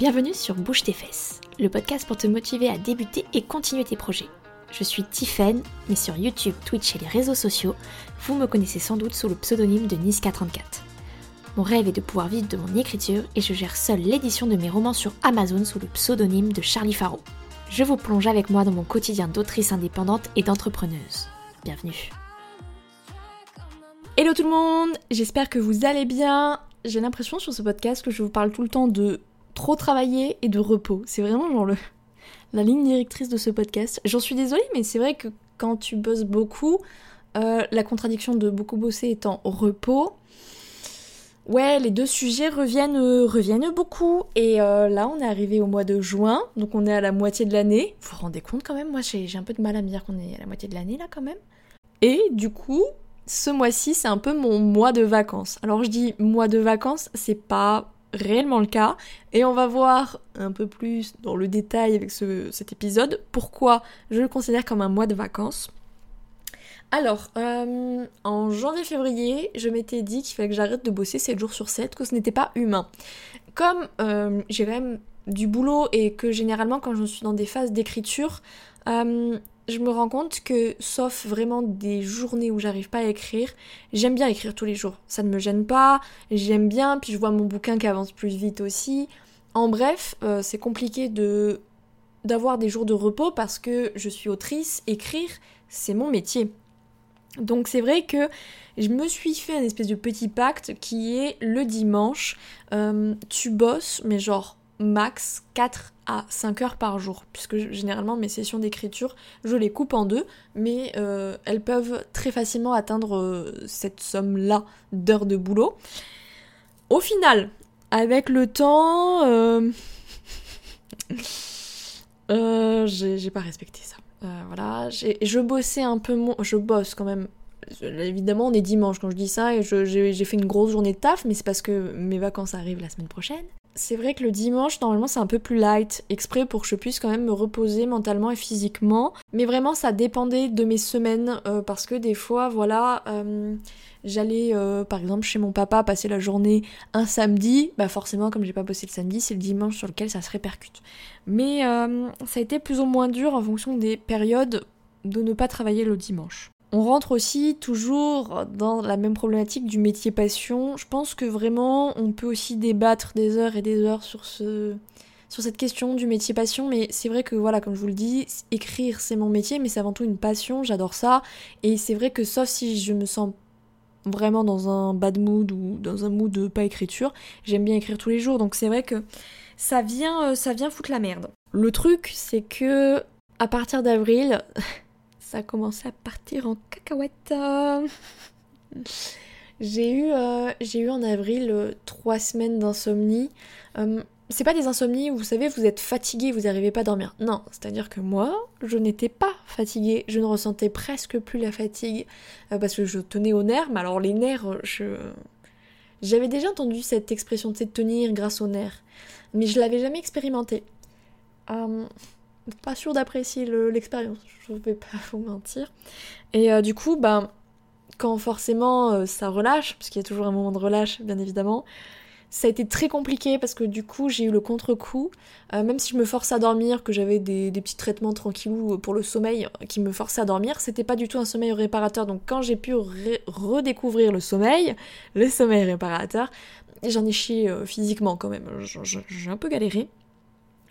Bienvenue sur Bouge tes fesses, le podcast pour te motiver à débuter et continuer tes projets. Je suis Tiffen, mais sur YouTube, Twitch et les réseaux sociaux, vous me connaissez sans doute sous le pseudonyme de Niska34. Mon rêve est de pouvoir vivre de mon écriture et je gère seule l'édition de mes romans sur Amazon sous le pseudonyme de Charlie Faro. Je vous plonge avec moi dans mon quotidien d'autrice indépendante et d'entrepreneuse. Bienvenue. Hello tout le monde, j'espère que vous allez bien. J'ai l'impression sur ce podcast que je vous parle tout le temps de trop travailler et de repos. C'est vraiment genre le, la ligne directrice de ce podcast. J'en suis désolée, mais c'est vrai que quand tu bosses beaucoup, euh, la contradiction de beaucoup bosser étant repos, ouais, les deux sujets reviennent, euh, reviennent beaucoup. Et euh, là, on est arrivé au mois de juin, donc on est à la moitié de l'année. Vous vous rendez compte quand même? Moi, j'ai un peu de mal à me dire qu'on est à la moitié de l'année là quand même. Et du coup, ce mois-ci, c'est un peu mon mois de vacances. Alors je dis mois de vacances, c'est pas réellement le cas. Et on va voir un peu plus dans le détail avec cet épisode pourquoi je le considère comme un mois de vacances. Alors, euh, en janvier-février, je m'étais dit qu'il fallait que j'arrête de bosser 7 jours sur 7, que ce n'était pas humain. Comme euh, j'ai quand même du boulot et que généralement quand je suis dans des phases d'écriture, euh, je me rends compte que, sauf vraiment des journées où j'arrive pas à écrire, j'aime bien écrire tous les jours. Ça ne me gêne pas, j'aime bien, puis je vois mon bouquin qui avance plus vite aussi. En bref, euh, c'est compliqué de d'avoir des jours de repos parce que je suis autrice, écrire, c'est mon métier. Donc c'est vrai que je me suis fait un espèce de petit pacte qui est le dimanche, euh, tu bosses, mais genre max 4 à 5 heures par jour, puisque généralement mes sessions d'écriture, je les coupe en deux, mais euh, elles peuvent très facilement atteindre euh, cette somme-là d'heures de boulot. Au final, avec le temps, euh, j'ai pas respecté ça. voilà, je bossais un peu moins, je bosse quand même évidemment, on est dimanche quand je dis ça et j'ai fait une grosse journée de taf, mais c'est parce que mes vacances arrivent la semaine prochaine c'est vrai que le dimanche, normalement, c'est un peu plus light, exprès pour que je puisse quand même me reposer mentalement et physiquement. Mais vraiment, ça dépendait de mes semaines, euh, parce que des fois, voilà, euh, j'allais, euh, par exemple, chez mon papa passer la journée un samedi. Bah forcément, comme j'ai pas bossé le samedi, c'est le dimanche sur lequel ça se répercute. Mais ça a été plus ou moins dur en fonction des périodes de ne pas travailler le dimanche. On rentre aussi toujours dans la même problématique du métier passion. Je pense que vraiment on peut aussi débattre des heures et des heures sur ce sur cette question du métier passion, mais c'est vrai que voilà, comme je vous le dis, écrire c'est mon métier, mais c'est avant tout une passion, j'adore ça, et c'est vrai que sauf si je me sens vraiment dans un bad mood ou dans un mood de pas écriture, j'aime bien écrire tous les jours, donc c'est vrai que ça vient, euh, ça vient foutre la merde. Le truc, c'est que à partir d'avril, ça a commencé à partir en cacahuète. j'ai eu, euh, eu en avril euh, trois semaines d'insomnie. Euh, c'est pas des insomnies où vous savez, vous êtes fatigué, vous n'arrivez pas à dormir. Non, c'est-à-dire que moi, je n'étais pas fatiguée, je ne ressentais presque plus la fatigue parce que je tenais aux nerfs. Mais alors les nerfs, je j'avais déjà entendu cette expression de tenir grâce aux nerfs, mais je l'avais jamais expérimenté pas sûr d'apprécier l'expérience, je vais pas vous mentir. Et euh, du coup, ben, quand forcément euh, ça relâche, parce qu'il y a toujours un moment de relâche, bien évidemment, ça a été très compliqué parce que du coup j'ai eu le contre-coup. Euh, même si je me force à dormir, que j'avais des, petits traitements tranquillou pour le sommeil qui me forçaient à dormir, c'était pas du tout un sommeil réparateur. Donc quand j'ai pu redécouvrir le sommeil, le sommeil réparateur, j'en ai chié physiquement quand même. J'ai un peu galéré.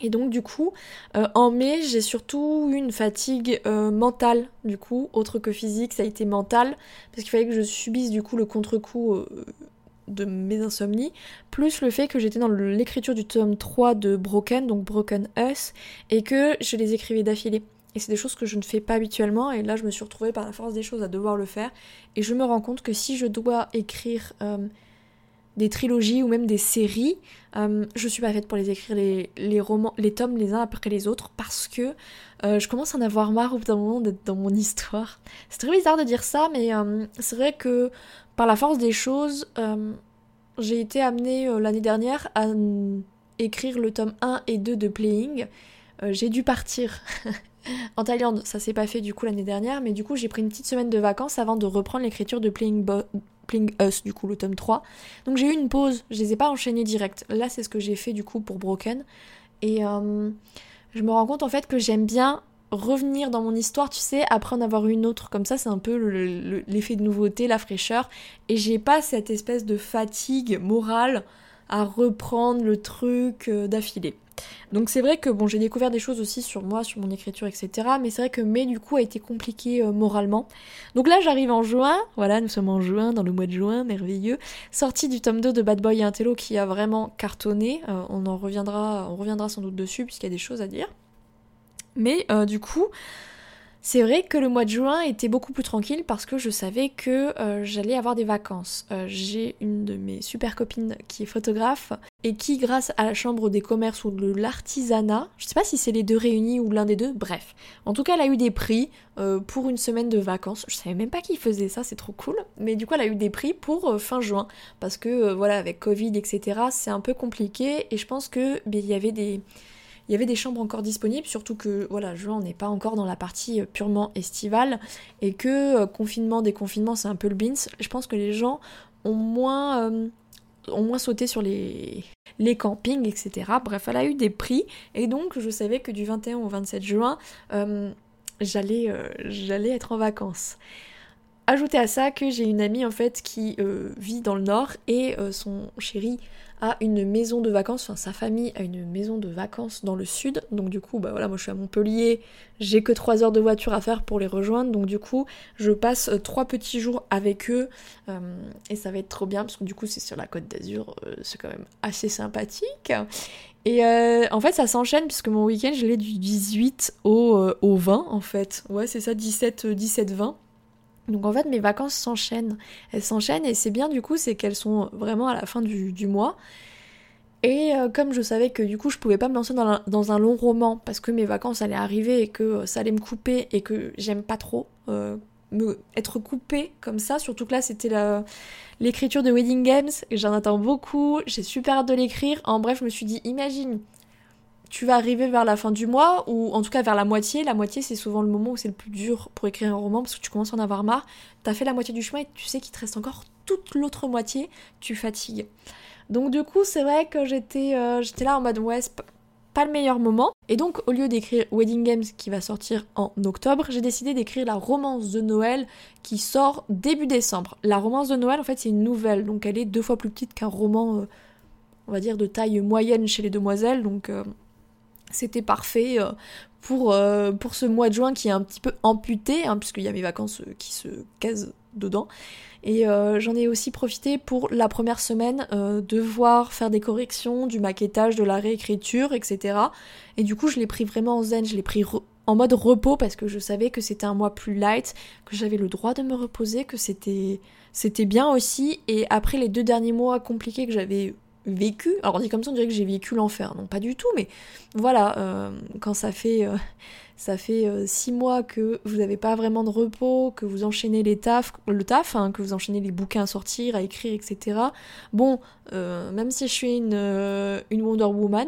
Et donc du coup, euh, en mai, j'ai surtout eu une fatigue euh, mentale, du coup, autre que physique, ça a été mental, parce qu'il fallait que je subisse du coup le contre-coup euh, de mes insomnies, plus le fait que j'étais dans l'écriture du tome 3 de Broken, donc Broken Us, et que je les écrivais d'affilée. Et c'est des choses que je ne fais pas habituellement, et là je me suis retrouvée par la force des choses à devoir le faire, et je me rends compte que si je dois écrire des trilogies ou même des séries, euh, je suis pas faite pour les écrire les, romans, les tomes les uns après les autres parce que euh, je commence à en avoir marre au bout d'un moment d'être dans mon histoire. C'est très bizarre de dire ça, mais euh, c'est vrai que par la force des choses, j'ai été amenée l'année dernière à écrire le tome 1 et 2 de Playing. j'ai dû partir en Thaïlande, ça s'est pas fait du coup l'année dernière, mais du coup j'ai pris une petite semaine de vacances avant de reprendre l'écriture de Playing, Pling Us, du coup, le tome 3. Donc j'ai eu une pause, je les ai pas enchaînés direct. Là, c'est ce que j'ai fait, du coup, pour Broken. Et euh, je me rends compte, en fait, que j'aime bien revenir dans mon histoire, tu sais, après en avoir une autre. Comme ça, c'est un peu l'effet de nouveauté, la fraîcheur. Et j'ai pas cette espèce de fatigue morale à reprendre le truc euh, d'affilée. Donc c'est vrai que bon j'ai découvert des choses aussi sur moi, sur mon écriture, etc. Mais c'est vrai que mai du coup a été compliqué euh, moralement. Donc là j'arrive en juin, voilà nous sommes en juin, dans le mois de juin, merveilleux. Sortie du tome 2 de Bad Boy et Intello qui a vraiment cartonné. Euh, on en reviendra, on reviendra sans doute dessus puisqu'il y a des choses à dire. Mais euh, du coup, c'est vrai que le mois de juin était beaucoup plus tranquille parce que je savais que euh, j'allais avoir des vacances. Euh, j'ai une de mes super copines qui est photographe et qui, grâce à la chambre des commerces ou de l'artisanat, je sais pas si c'est les deux réunis ou l'un des deux, bref. En tout cas, elle a eu des prix euh, pour une semaine de vacances. Je savais même pas qui faisait ça, c'est trop cool. Mais du coup, elle a eu des prix pour fin juin parce que voilà, avec Covid, etc., c'est un peu compliqué et je pense que ben, il y avait des il y avait des chambres encore disponibles, surtout que voilà, juin on n'est pas encore dans la partie euh, purement estivale et que euh, confinement, déconfinement, c'est un peu le beans. Je pense que les gens ont moins, euh, moins sauté sur les, les campings, etc. Bref, elle a eu des prix et donc je savais que du 21 au 27 juin, j'allais être en vacances. Ajoutez à ça que j'ai une amie en fait qui vit dans le nord et son chéri a une maison de vacances, enfin sa famille a une maison de vacances dans le sud, donc du coup bah voilà moi je suis à Montpellier, j'ai que 3 heures de voiture à faire pour les rejoindre, donc du coup je passe 3 euh, petits jours avec eux euh, et ça va être trop bien parce que du coup c'est sur la côte d'Azur, euh, c'est quand même assez sympathique. Et en fait ça s'enchaîne puisque mon week-end je l'ai du 18 au, au 20 en fait, ouais c'est ça 17 17 20 donc en fait mes vacances s'enchaînent, elles s'enchaînent et c'est bien du coup c'est qu'elles sont vraiment à la fin du, mois. Et euh, comme je savais que du coup je pouvais pas me lancer dans, un long roman parce que mes vacances allaient arriver et que ça allait me couper et que j'aime pas trop euh, me, être coupée comme ça, surtout que là c'était l'écriture de Wedding Games et j'en attends beaucoup, j'ai super hâte de l'écrire. En bref je me suis dit imagine tu vas arriver vers la fin du mois, ou en tout cas vers la moitié. La moitié, c'est souvent le moment où c'est le plus dur pour écrire un roman, parce que tu commences à en avoir marre. T'as fait la moitié du chemin et tu sais qu'il te reste encore toute l'autre moitié, tu fatigues. Donc du coup, c'est vrai que j'étais euh, là en mode ouais, pas le meilleur moment. Et donc, au lieu d'écrire Wedding Games qui va sortir en octobre, j'ai décidé d'écrire la romance de Noël qui sort début décembre. La romance de Noël, en fait, c'est une nouvelle, donc elle est deux fois plus petite qu'un roman, euh, on va dire, de taille moyenne chez les demoiselles. Donc, euh, c'était parfait euh, pour, euh, pour ce mois de juin qui est un petit peu amputé, hein, puisqu'il y a mes vacances euh, qui se casent dedans. Et j'en ai aussi profité pour la première semaine de voir faire des corrections, du maquettage, de la réécriture, etc. Et du coup, je l'ai pris vraiment en zen, je l'ai pris en mode repos parce que je savais que c'était un mois plus light, que j'avais le droit de me reposer, que c'était c'était bien aussi. Et après les deux derniers mois compliqués que j'avais vécu. Alors dit comme ça, on dirait que j'ai vécu l'enfer. Non, pas du tout, mais voilà, euh, quand ça fait, euh, ça fait euh, six mois que vous n'avez pas vraiment de repos, que vous enchaînez les taf, le taf, hein, que vous enchaînez les bouquins à sortir, à écrire, etc. Bon, même si je suis une, Wonder Woman,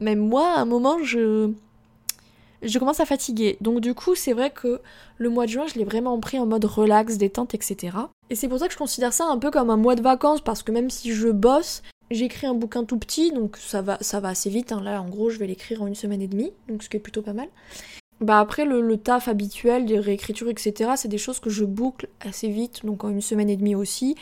même moi, à un moment, je je commence à fatiguer. Donc du coup, c'est vrai que le mois de juin, je l'ai vraiment pris en mode relax, détente, etc. Et c'est pour ça que je considère ça un peu comme un mois de vacances, parce que même si je bosse, J'écris un bouquin tout petit, donc ça va, assez vite. Hein. Là, en gros, je vais l'écrire en une semaine et demie, donc ce qui est plutôt pas mal. Bah après, le, le taf habituel, les réécritures, etc., c'est des choses que je boucle assez vite, donc en une semaine et demie aussi.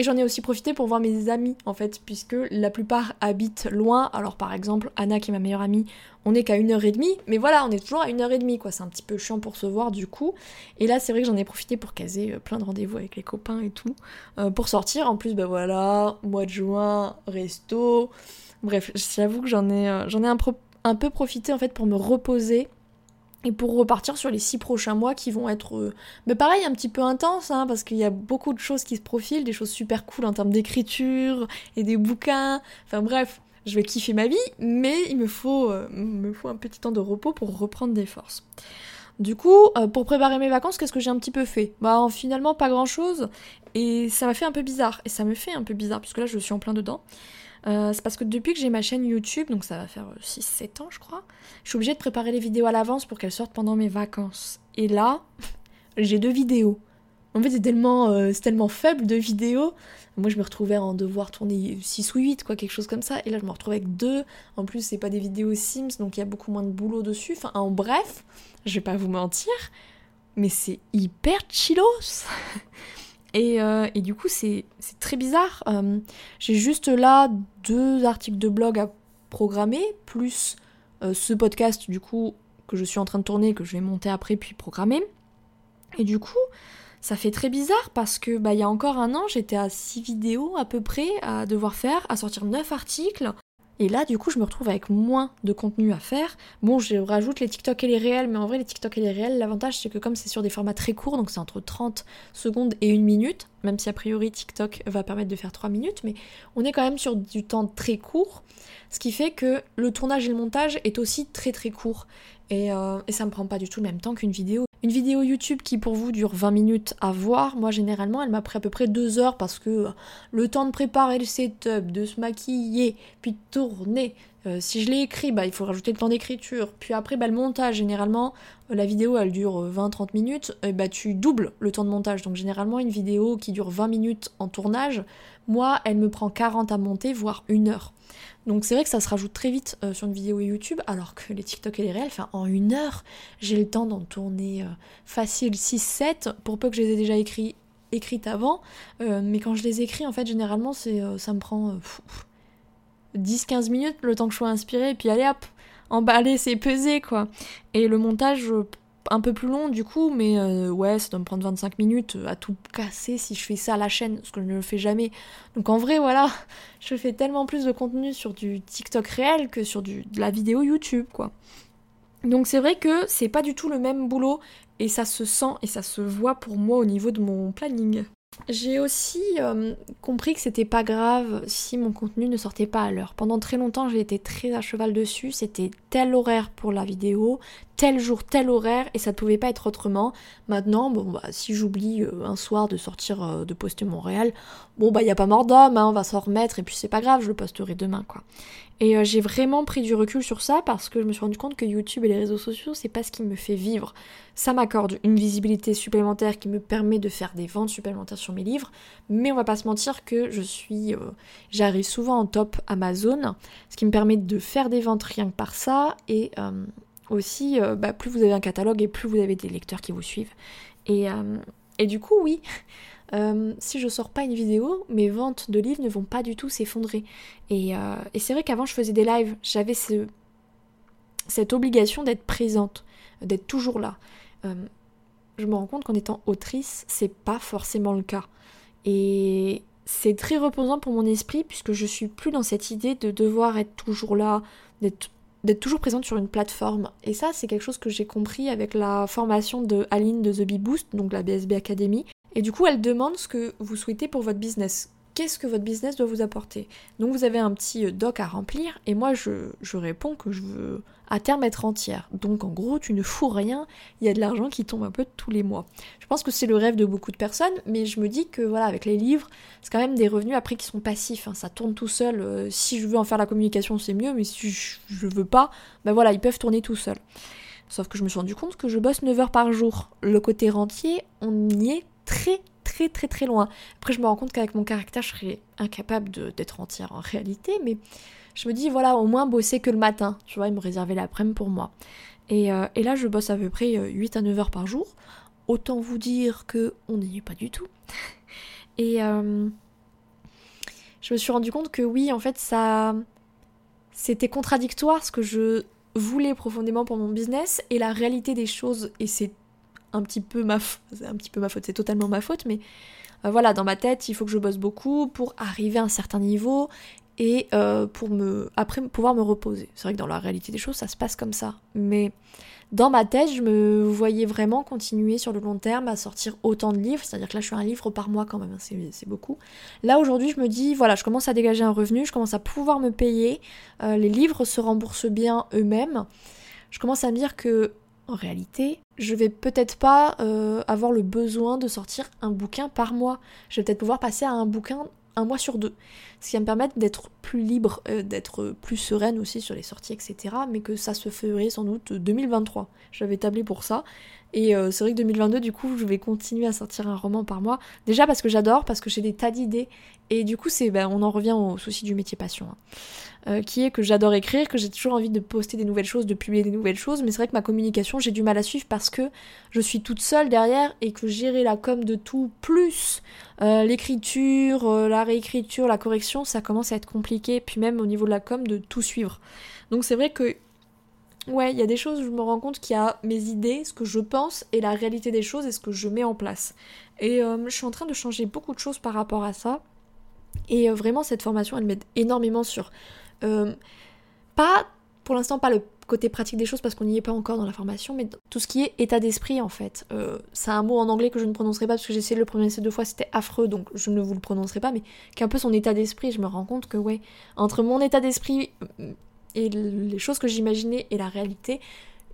Et j'en ai aussi profité pour voir mes amis, en fait, puisque la plupart habitent loin. Alors, par exemple, Anna, qui est ma meilleure amie, on est qu'à une heure et demie. Mais voilà, on est toujours à une heure et demie, quoi. C'est un petit peu chiant pour se voir, du coup. Et là, c'est vrai que j'en ai profité pour caser euh, plein de rendez-vous avec les copains et tout. Euh, pour sortir. En plus, bah voilà, mois de juin, resto. Bref, j'avoue que j'en ai, euh, j'en ai un peu profité, en fait, pour me reposer et pour repartir sur les six prochains mois qui vont être, euh, mais pareil, un petit peu intenses, hein, parce qu'il y a beaucoup de choses qui se profilent, des choses super cool en termes d'écriture et des bouquins. Enfin bref, je vais kiffer ma vie, mais il me faut, euh, un petit temps de repos pour reprendre des forces. Du coup, euh, pour préparer mes vacances, qu'est-ce que j'ai un petit peu fait? Bah finalement pas grand chose, et ça m'a fait un peu bizarre, et ça me fait un peu bizarre, puisque là je suis en plein dedans. Euh, c'est parce que depuis que j'ai ma chaîne YouTube, donc ça va faire 6-7 euh, ans je crois, je suis obligée de préparer les vidéos à l'avance pour qu'elles sortent pendant mes vacances. Et là, j'ai deux vidéos. En fait, c'est tellement, euh, tellement faible de vidéos. Moi, je me retrouvais en devoir tourner 6 ou 8, quoi, quelque chose comme ça. Et là, je me retrouve avec 2. En plus, c'est pas des vidéos Sims, donc il y a beaucoup moins de boulot dessus. Enfin, en bref, je vais pas vous mentir, mais c'est hyper chillos. et, euh, et, du coup, c'est très bizarre. Euh, j'ai juste là deux articles de blog à programmer, plus ce podcast, du coup, que je suis en train de tourner, que je vais monter après, puis programmer. Et du coup, ça fait très bizarre parce que bah, il y a encore un an, j'étais à 6 vidéos à peu près à devoir faire, à sortir 9 articles. Et là, du coup, je me retrouve avec moins de contenu à faire. Bon, je rajoute les TikTok et les réels, mais en vrai, les TikTok et les réels, l'avantage, c'est que comme c'est sur des formats très courts, donc c'est entre 30 secondes et 1 minute, même si a priori TikTok va permettre de faire 3 minutes, mais on est quand même sur du temps très court, ce qui fait que le tournage et le montage est aussi très très court. Et, euh, et ça me prend pas du tout le même temps qu'une vidéo. Une vidéo YouTube qui pour vous dure 20 minutes à voir, moi généralement elle m'a pris à peu près 2 heures parce que le temps de préparer le setup, de se maquiller, puis de tourner. Euh, si je l'ai écrit, bah, il faut rajouter le temps d'écriture. Puis après, bah, le montage, généralement, euh, la vidéo elle dure 20-30 minutes, et bah, tu doubles le temps de montage. Donc généralement, une vidéo qui dure 20 minutes en tournage, moi, elle me prend 40 à monter, voire 1 heure. Donc c'est vrai que ça se rajoute très vite euh, sur une vidéo YouTube, alors que les TikTok et les réels, enfin en une heure, j'ai le temps d'en tourner euh, facile 6-7, pour peu que je les ai déjà écrits écrites avant. Euh, mais quand je les écris, en fait, généralement, ça me prend 10-15 minutes le temps que je sois inspirée, et puis allez hop, emballer, c'est pesé quoi. Et le montage, un peu plus long du coup, mais euh, ouais, ça doit me prendre 25 minutes à tout casser si je fais ça à la chaîne, ce que je ne le fais jamais. Donc en vrai, voilà, je fais tellement plus de contenu sur du TikTok réel que sur du, de la vidéo YouTube, quoi. Donc c'est vrai que c'est pas du tout le même boulot et ça se sent et ça se voit pour moi au niveau de mon planning. J'ai aussi euh, compris que c'était pas grave si mon contenu ne sortait pas à l'heure. Pendant très longtemps, j'ai été très à cheval dessus. C'était tel horaire pour la vidéo, tel jour, tel horaire, et ça ne pouvait pas être autrement. Maintenant, bon, bah, si j'oublie euh, un soir de sortir, euh, de poster mon réel, bon, bah, il n'y a pas mort d'homme, hein, on va s'en remettre, et puis c'est pas grave, je le posterai demain, quoi. Et euh, j'ai vraiment pris du recul sur ça parce que je me suis rendu compte que YouTube et les réseaux sociaux, c'est pas ce qui me fait vivre. Ça m'accorde une visibilité supplémentaire qui me permet de faire des ventes supplémentaires sur mes livres, mais on va pas se mentir que je suis. Euh, j'arrive souvent en top Amazon, ce qui me permet de faire des ventes rien que par ça, et euh, aussi, bah, plus vous avez un catalogue et plus vous avez des lecteurs qui vous suivent. Et, et du coup, oui. Euh, si je sors pas une vidéo, mes ventes de livres ne vont pas du tout s'effondrer. Et, euh, c'est vrai qu'avant je faisais des lives, j'avais cette obligation d'être présente, d'être toujours là. Euh, je me rends compte qu'en étant autrice, c'est pas forcément le cas. Et c'est très reposant pour mon esprit puisque je suis plus dans cette idée de devoir être toujours là, d'être d'être toujours présente sur une plateforme. Et ça, c'est quelque chose que j'ai compris avec la formation de Aline de The Bee Boost, donc la BSB Academy, et du coup, elle demande ce que vous souhaitez pour votre business. Qu'est-ce que votre business doit vous apporter Donc vous avez un petit euh, doc à remplir et moi je, réponds que je veux à terme être entière. Donc en gros tu ne fous rien, il y a de l'argent qui tombe un peu tous les mois. Je pense que c'est le rêve de beaucoup de personnes, mais je me dis que voilà avec les livres c'est quand même des revenus après qui sont passifs, hein. ça tourne tout seul. Euh, si je veux en faire la communication c'est mieux, mais si je, je veux pas, ben voilà ils peuvent tourner tout seuls. Sauf que je me suis rendu compte que je bosse 9 heures par jour. Le côté rentier, on y est très très très très loin. Après je me rends compte qu'avec mon caractère je serais incapable d'être entière en réalité, mais je me dis voilà au moins bosser que le matin, tu vois, et me réserver l'après-midi pour moi. Et, euh, et, là je bosse à peu près 8 euh, à 9 heures par jour. Autant vous dire que on n'y est pas du tout. Et euh, je me suis rendu compte que oui, en fait, ça. C'était contradictoire ce que je voulais profondément pour mon business et la réalité des choses. Et c'est un petit peu ma faute, un petit peu ma faute, c'est totalement ma faute, mais euh, voilà, dans ma tête, il faut que je bosse beaucoup pour arriver à un certain niveau et euh, pour me après pouvoir me reposer. C'est vrai que dans la réalité des choses, ça se passe comme ça, mais dans ma tête, je me voyais vraiment continuer sur le long terme à sortir autant de livres, c'est-à-dire que là je suis un livre par mois quand même, hein, c'est beaucoup. Là aujourd'hui je me dis, voilà, je commence à dégager un revenu, je commence à pouvoir me payer, euh, les livres se remboursent bien eux-mêmes, je commence à me dire que en réalité, je vais peut-être pas euh, avoir le besoin de sortir un bouquin par mois. Je vais peut-être pouvoir passer à un bouquin un mois sur deux. Ce qui va me permettre d'être plus libre, euh, d'être plus sereine aussi sur les sorties, etc. Mais que ça se ferait sans doute 2023. J'avais tablé pour ça. Et euh, c'est vrai que 2022, du coup, je vais continuer à sortir un roman par mois. Déjà parce que j'adore, parce que j'ai des tas d'idées. Et du coup, c'est, ben, on en revient au souci du métier passion. Hein. Euh, qui est que j'adore écrire, que j'ai toujours envie de poster des nouvelles choses, de publier des nouvelles choses. Mais c'est vrai que ma communication, j'ai du mal à suivre parce que je suis toute seule derrière et que gérer la com de tout, plus euh, l'écriture, la réécriture, la correction, ça commence à être compliqué. Puis même au niveau de la com, de tout suivre. Donc c'est vrai que Ouais, il y a des choses je me rends compte qu'il y a mes idées, ce que je pense, et la réalité des choses et ce que je mets en place. Et euh, je suis en train de changer beaucoup de choses par rapport à ça. Et euh, vraiment, cette formation, elle m'aide énormément sur... Euh, pas, pour l'instant, pas le côté pratique des choses parce qu'on n'y est pas encore dans la formation, mais tout ce qui est état d'esprit en fait. c'est un mot en anglais que je ne prononcerai pas parce que j'ai essayé de le prononcer deux fois, c'était affreux, donc je ne vous le prononcerai pas, mais qu'un peu son état d'esprit, je me rends compte que ouais, entre mon état d'esprit et les choses que j'imaginais et la réalité,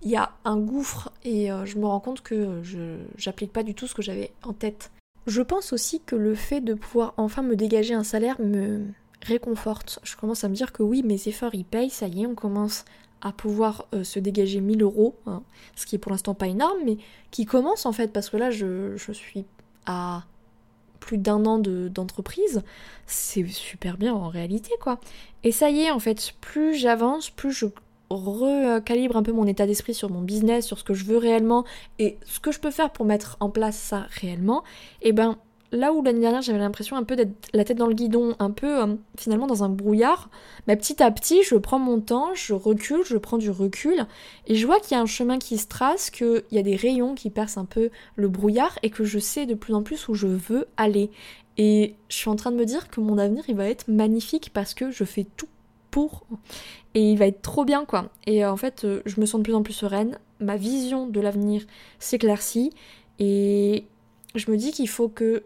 il y a un gouffre et euh, je me rends compte que je j'applique pas du tout ce que j'avais en tête. Je pense aussi que le fait de pouvoir enfin me dégager un salaire me réconforte. Je commence à me dire que oui, mes efforts ils payent, ça y est, on commence à pouvoir euh, se dégager 1000 euros, hein, ce qui est pour l'instant pas énorme, mais qui commence en fait, parce que là je, je suis à plus d'un an d'entreprise, c'est super bien en réalité quoi. Et ça y est en fait, plus j'avance, plus je recalibre un peu mon état d'esprit sur mon business, sur ce que je veux réellement et ce que je peux faire pour mettre en place ça réellement, et ben là où l'année dernière j'avais l'impression un peu d'être la tête dans le guidon, un peu euh, finalement dans un brouillard, mais bah, petit à petit je prends mon temps, je recule, je prends du recul, et je vois qu'il y a un chemin qui se trace, qu'il y a des rayons qui percent un peu le brouillard, et que je sais de plus en plus où je veux aller. Et je suis en train de me dire que mon avenir il va être magnifique parce que je fais tout pour. Et il va être trop bien quoi. Et euh, en fait euh, je me sens de plus en plus sereine, ma vision de l'avenir s'éclaircit, et je me dis qu'il faut que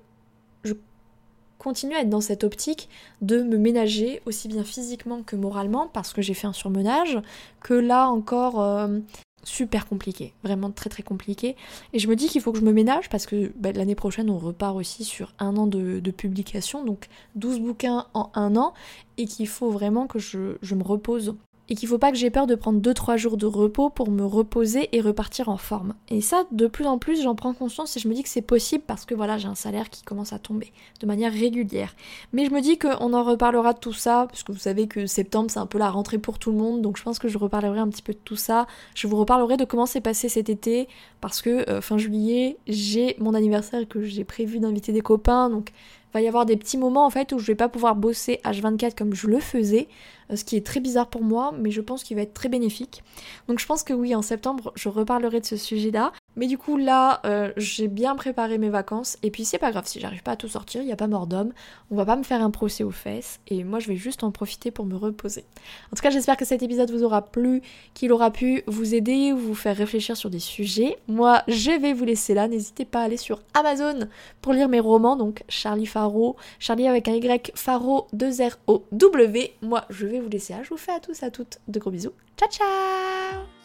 continue à être dans cette optique de me ménager aussi bien physiquement que moralement parce que j'ai fait un surmenage, que là encore euh, super compliqué, vraiment très très compliqué. Et je me dis qu'il faut que je me ménage parce que bah, l'année prochaine on repart aussi sur un an de, publication, donc 12 bouquins en un an, et qu'il faut vraiment que je me repose et qu'il faut pas que j'ai peur de prendre 2-3 jours de repos pour me reposer et repartir en forme. Et ça, de plus en plus, j'en prends conscience et je me dis que c'est possible parce que voilà, j'ai un salaire qui commence à tomber de manière régulière. Mais je me dis qu'on en reparlera de tout ça, parce que vous savez que septembre, c'est un peu la rentrée pour tout le monde, donc je pense que je reparlerai un petit peu de tout ça. Je vous reparlerai de comment s'est passé cet été, parce que euh, fin juillet, j'ai mon anniversaire que j'ai prévu d'inviter des copains, donc va y avoir des petits moments en fait où je vais pas pouvoir bosser H24 comme je le faisais, euh, ce qui est très bizarre pour moi, mais je pense qu'il va être très bénéfique. Donc je pense que oui, en septembre, je reparlerai de ce sujet-là. Mais du coup là, euh, j'ai bien préparé mes vacances et puis c'est pas grave si j'arrive pas à tout sortir, il y a pas mort d'homme, on va pas me faire un procès aux fesses et moi je vais juste en profiter pour me reposer. En tout cas, j'espère que cet épisode vous aura plu, qu'il aura pu vous aider ou vous faire réfléchir sur des sujets. Moi, je vais vous laisser là, n'hésitez pas à aller sur Amazon pour lire mes romans, donc Charlie Faro, Charlie avec un Y, Faro 2 R O W. Moi, je vais vous laisser là, je vous fais à tous à toutes de gros bisous. Ciao ciao